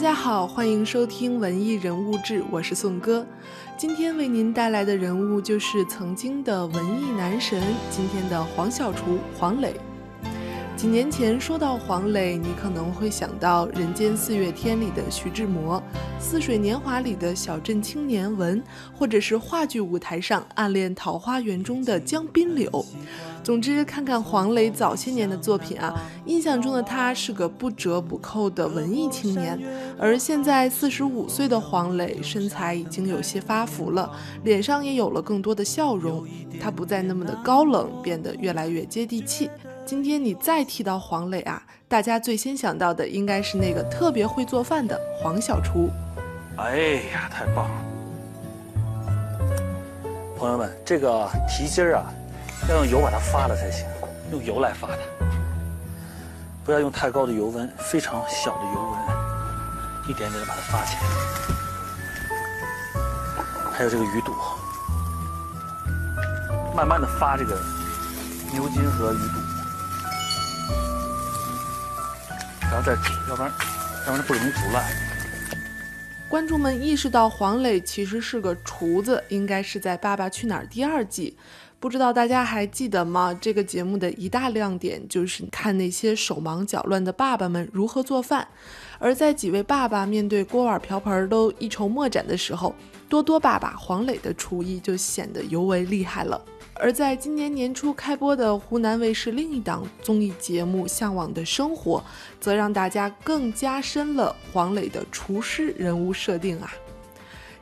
大家好，欢迎收听文艺人物志，我是宋哥。今天为您带来的人物就是曾经的文艺男神，今天的黄小厨黄磊。几年前说到黄磊，你可能会想到《人间四月天》里的徐志摩，《似水年华》里的小镇青年文，或者是话剧舞台上《暗恋桃花源》中的江滨柳。总之，看看黄磊早些年的作品啊，印象中的他是个不折不扣的文艺青年。而现在四十五岁的黄磊，身材已经有些发福了，脸上也有了更多的笑容，他不再那么的高冷，变得越来越接地气。今天你再提到黄磊啊，大家最先想到的应该是那个特别会做饭的黄小厨。哎呀，太棒了！朋友们，这个蹄筋儿啊，要用油把它发了才行，用油来发的，不要用太高的油温，非常小的油温，一点点的把它发起来。还有这个鱼肚，慢慢的发这个牛筋和鱼肚。然后再煮，要不然，要不然不容易煮烂。观众们意识到黄磊其实是个厨子，应该是在《爸爸去哪儿》第二季。不知道大家还记得吗？这个节目的一大亮点就是看那些手忙脚乱的爸爸们如何做饭。而在几位爸爸面对锅碗瓢盆都一筹莫展的时候，多多爸爸黄磊的厨艺就显得尤为厉害了。而在今年年初开播的湖南卫视另一档综艺节目《向往的生活》，则让大家更加深了黄磊的厨师人物设定啊。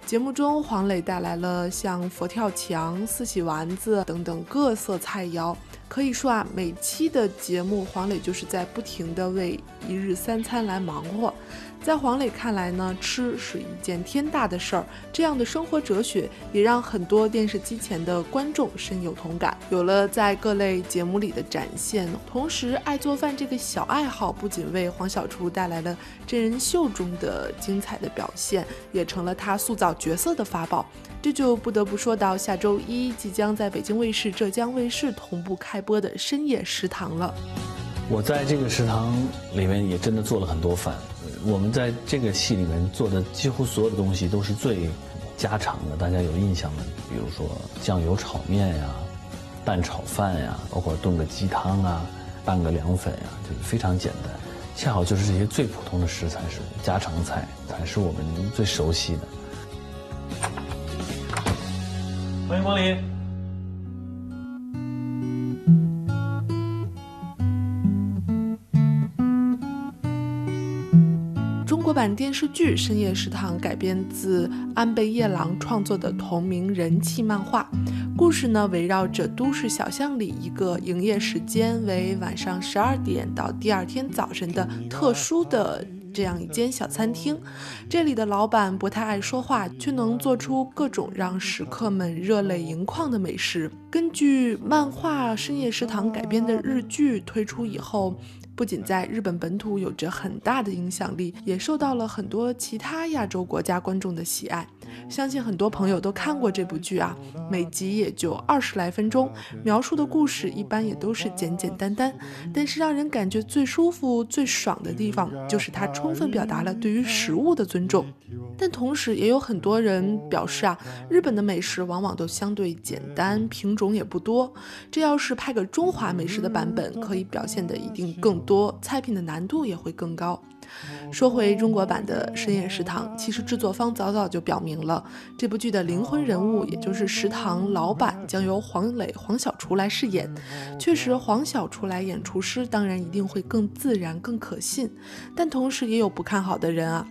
节目中，黄磊带来了像佛跳墙、四喜丸子等等各色菜肴。可以说啊，每期的节目，黄磊就是在不停的为一日三餐来忙活。在黄磊看来呢，吃是一件天大的事儿。这样的生活哲学也让很多电视机前的观众深有同感。有了在各类节目里的展现，同时爱做饭这个小爱好不仅为黄小厨带来了真人秀中的精彩的表现，也成了他塑造角色的法宝。这就不得不说到下周一即将在北京卫视、浙江卫视同步开播的深夜食堂了。我在这个食堂里面也真的做了很多饭。我们在这个戏里面做的几乎所有的东西都是最家常的，大家有印象的，比如说酱油炒面呀、蛋炒饭呀，包括炖个鸡汤啊、拌个凉粉呀，就是非常简单。恰好就是这些最普通的食材是家常菜，才是我们最熟悉的。欢迎光临。中国版电视剧《深夜食堂》改编自安倍夜郎创作的同名人气漫画，故事呢围绕着都市小巷里一个营业时间为晚上十二点到第二天早晨的特殊的这样一间小餐厅，这里的老板不太爱说话，却能做出各种让食客们热泪盈眶的美食。根据漫画《深夜食堂》改编的日剧推出以后。不仅在日本本土有着很大的影响力，也受到了很多其他亚洲国家观众的喜爱。相信很多朋友都看过这部剧啊，每集也就二十来分钟，描述的故事一般也都是简简单单。但是让人感觉最舒服、最爽的地方，就是它充分表达了对于食物的尊重。但同时也有很多人表示啊，日本的美食往往都相对简单，品种也不多。这要是拍个中华美食的版本，可以表现的一定更多，菜品的难度也会更高。说回中国版的深夜食堂，其实制作方早早就表明了，这部剧的灵魂人物，也就是食堂老板，将由黄磊、黄小厨来饰演。确实，黄小厨来演厨师，当然一定会更自然、更可信。但同时也有不看好的人啊。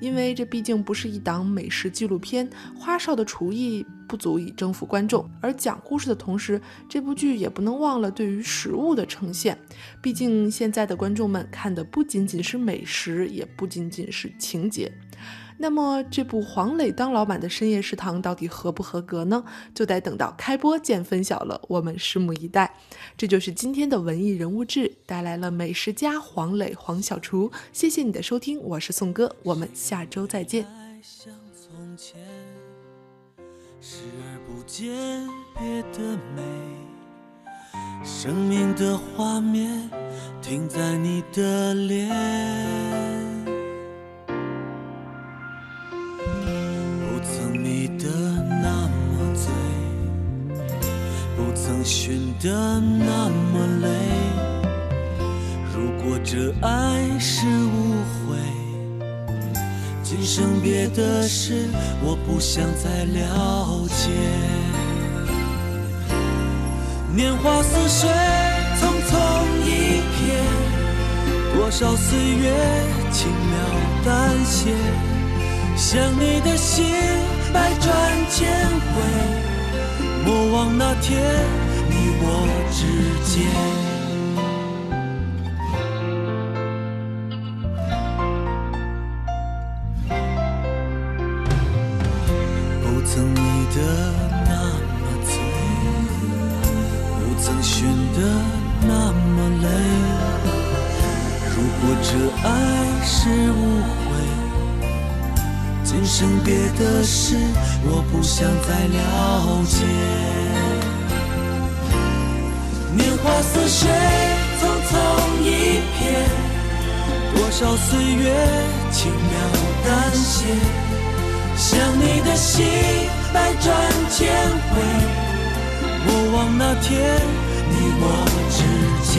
因为这毕竟不是一档美食纪录片，花哨的厨艺不足以征服观众。而讲故事的同时，这部剧也不能忘了对于食物的呈现。毕竟现在的观众们看的不仅仅是美食，也不仅仅是情节。那么这部黄磊当老板的深夜食堂到底合不合格呢？就得等到开播见分晓了，我们拭目以待。这就是今天的文艺人物志，带来了美食家黄磊、黄小厨。谢谢你的收听，我是宋哥，我们下周再见。视而不见别的美，生命的画面停在你的脸。的那么累。如果这爱是误会，今生别的事我不想再了解。年华似水，匆匆一瞥，多少岁月轻描淡写，想你的心百转千回。莫忘那天我之间，不曾迷得那么醉，不曾寻得那么累。如果这爱是误会，今生别的事。我不想再了解，年华似水，匆匆一瞥，多少岁月轻描淡写，想你的心百转千回，我望那天你我之间，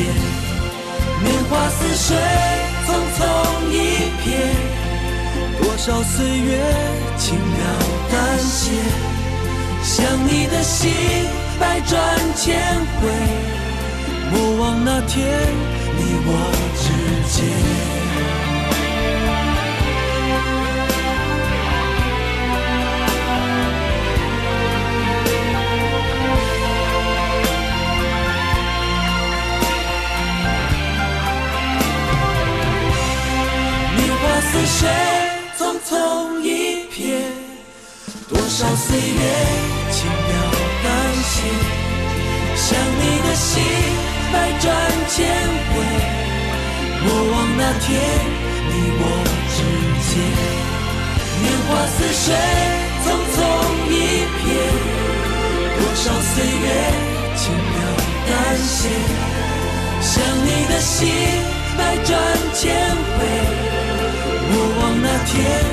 年华似水，匆匆一瞥，多少岁月轻描。淡写，想你的心百转千回，莫忘那天你我之间。年华似水，匆匆一瞥。多少岁月轻描淡写，想你的心百转千回，莫忘那天你我之间。年华似水，匆匆一瞥，多少岁月轻描淡写，想你的心百转千回，莫忘那天。